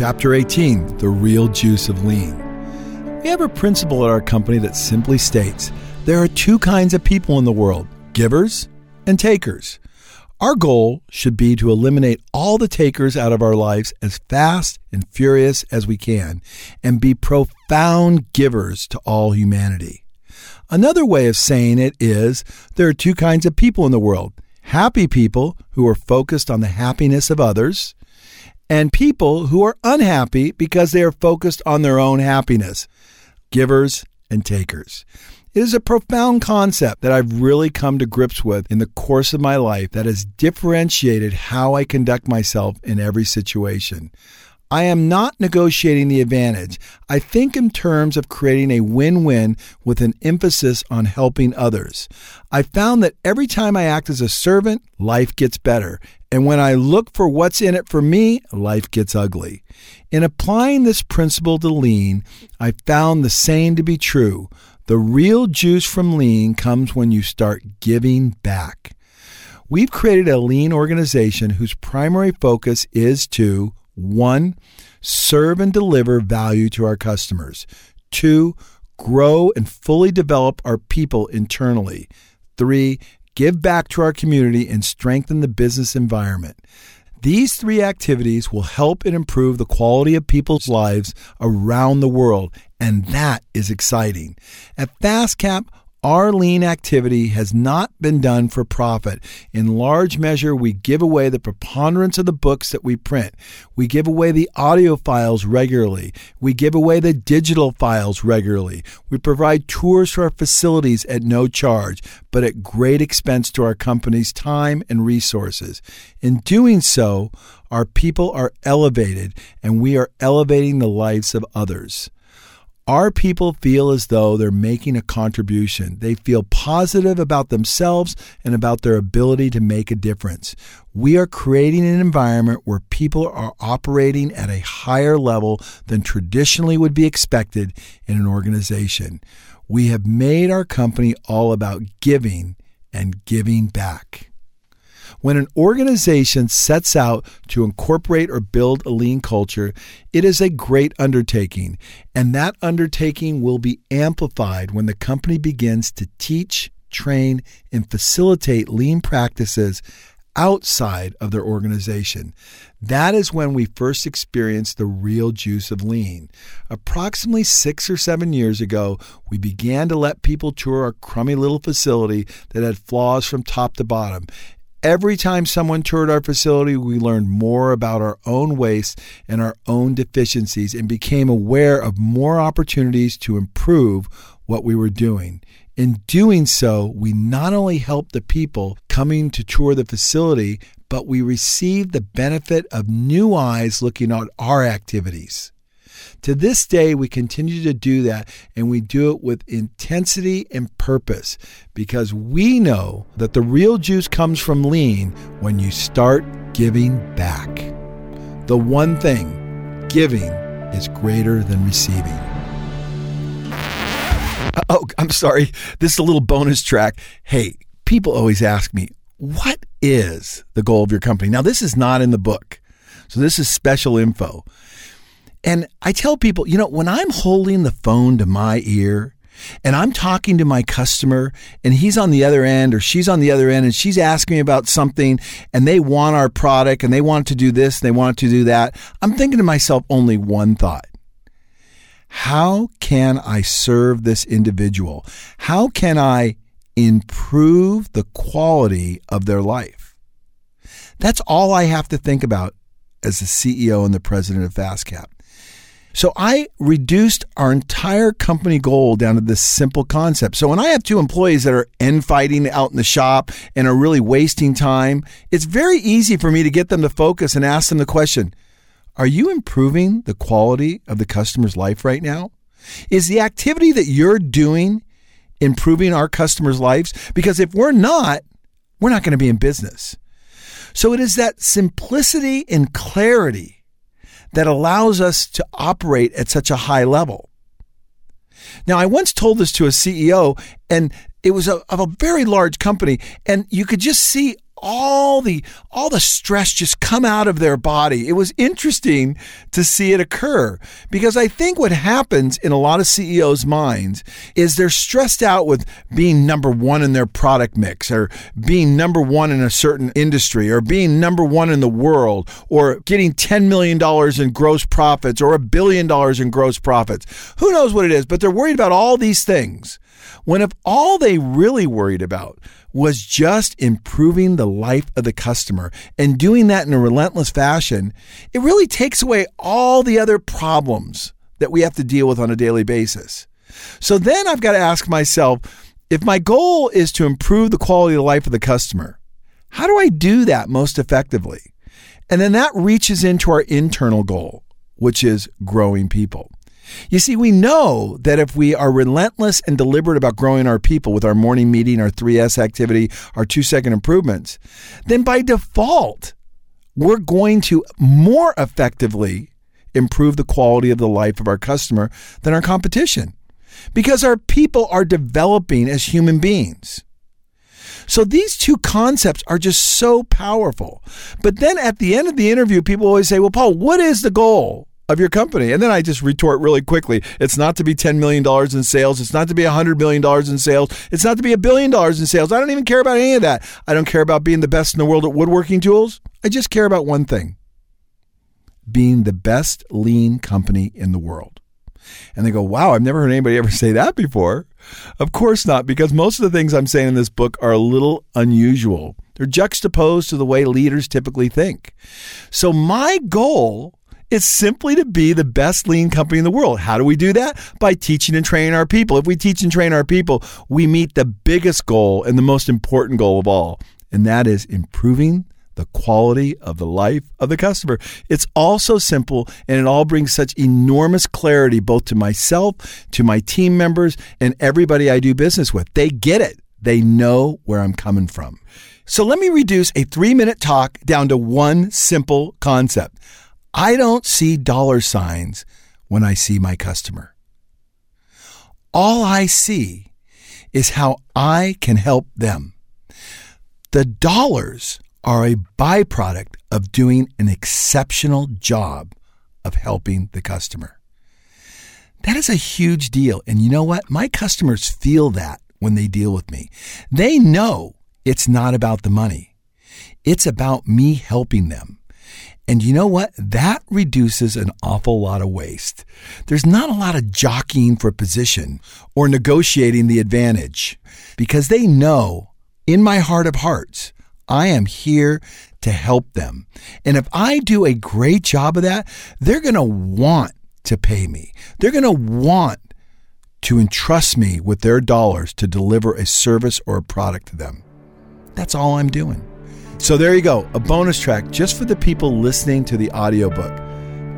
Chapter 18 The Real Juice of Lean. We have a principle at our company that simply states there are two kinds of people in the world givers and takers. Our goal should be to eliminate all the takers out of our lives as fast and furious as we can and be profound givers to all humanity. Another way of saying it is there are two kinds of people in the world happy people who are focused on the happiness of others, and people who are unhappy because they are focused on their own happiness givers and takers. It is a profound concept that I've really come to grips with in the course of my life that has differentiated how I conduct myself in every situation. I am not negotiating the advantage. I think in terms of creating a win win with an emphasis on helping others. I found that every time I act as a servant, life gets better. And when I look for what's in it for me, life gets ugly. In applying this principle to lean, I found the same to be true. The real juice from lean comes when you start giving back. We've created a lean organization whose primary focus is to one, serve and deliver value to our customers. Two, grow and fully develop our people internally. Three, give back to our community and strengthen the business environment. These three activities will help and improve the quality of people's lives around the world, and that is exciting. At FastCap, our lean activity has not been done for profit. In large measure, we give away the preponderance of the books that we print. We give away the audio files regularly. We give away the digital files regularly. We provide tours to our facilities at no charge, but at great expense to our company's time and resources. In doing so, our people are elevated and we are elevating the lives of others. Our people feel as though they're making a contribution. They feel positive about themselves and about their ability to make a difference. We are creating an environment where people are operating at a higher level than traditionally would be expected in an organization. We have made our company all about giving and giving back. When an organization sets out to incorporate or build a lean culture, it is a great undertaking, and that undertaking will be amplified when the company begins to teach, train, and facilitate lean practices outside of their organization. That is when we first experienced the real juice of lean. Approximately six or seven years ago, we began to let people tour our crummy little facility that had flaws from top to bottom. Every time someone toured our facility, we learned more about our own waste and our own deficiencies and became aware of more opportunities to improve what we were doing. In doing so, we not only helped the people coming to tour the facility, but we received the benefit of new eyes looking at our activities. To this day, we continue to do that and we do it with intensity and purpose because we know that the real juice comes from lean when you start giving back. The one thing, giving is greater than receiving. Oh, I'm sorry. This is a little bonus track. Hey, people always ask me, what is the goal of your company? Now, this is not in the book. So, this is special info. And I tell people, you know, when I'm holding the phone to my ear and I'm talking to my customer and he's on the other end or she's on the other end and she's asking me about something and they want our product and they want to do this, and they want to do that, I'm thinking to myself only one thought. How can I serve this individual? How can I improve the quality of their life? That's all I have to think about as the CEO and the president of FastCap. So I reduced our entire company goal down to this simple concept. So when I have two employees that are end fighting out in the shop and are really wasting time, it's very easy for me to get them to focus and ask them the question, are you improving the quality of the customer's life right now? Is the activity that you're doing improving our customers' lives? Because if we're not, we're not going to be in business. So it is that simplicity and clarity that allows us to operate at such a high level. Now, I once told this to a CEO, and it was a, of a very large company, and you could just see all the all the stress just come out of their body. It was interesting to see it occur because I think what happens in a lot of CEOs' minds is they're stressed out with being number 1 in their product mix or being number 1 in a certain industry or being number 1 in the world or getting 10 million dollars in gross profits or a billion dollars in gross profits. Who knows what it is, but they're worried about all these things. When if all they really worried about was just improving the life of the customer and doing that in a relentless fashion, it really takes away all the other problems that we have to deal with on a daily basis. So then I've got to ask myself if my goal is to improve the quality of life of the customer, how do I do that most effectively? And then that reaches into our internal goal, which is growing people. You see, we know that if we are relentless and deliberate about growing our people with our morning meeting, our 3S activity, our two second improvements, then by default, we're going to more effectively improve the quality of the life of our customer than our competition because our people are developing as human beings. So these two concepts are just so powerful. But then at the end of the interview, people always say, Well, Paul, what is the goal? Of your company. And then I just retort really quickly. It's not to be $10 million in sales. It's not to be $100 million in sales. It's not to be a billion dollars in sales. I don't even care about any of that. I don't care about being the best in the world at woodworking tools. I just care about one thing being the best lean company in the world. And they go, wow, I've never heard anybody ever say that before. Of course not, because most of the things I'm saying in this book are a little unusual. They're juxtaposed to the way leaders typically think. So, my goal it's simply to be the best lean company in the world. How do we do that? By teaching and training our people. If we teach and train our people, we meet the biggest goal and the most important goal of all, and that is improving the quality of the life of the customer. It's all so simple and it all brings such enormous clarity both to myself, to my team members, and everybody I do business with. They get it. They know where I'm coming from. So let me reduce a three minute talk down to one simple concept. I don't see dollar signs when I see my customer. All I see is how I can help them. The dollars are a byproduct of doing an exceptional job of helping the customer. That is a huge deal. And you know what? My customers feel that when they deal with me. They know it's not about the money. It's about me helping them. And you know what? That reduces an awful lot of waste. There's not a lot of jockeying for position or negotiating the advantage because they know in my heart of hearts, I am here to help them. And if I do a great job of that, they're going to want to pay me. They're going to want to entrust me with their dollars to deliver a service or a product to them. That's all I'm doing. So there you go, a bonus track just for the people listening to the audiobook.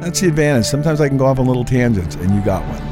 That's the advantage. Sometimes I can go off on little tangents, and you got one.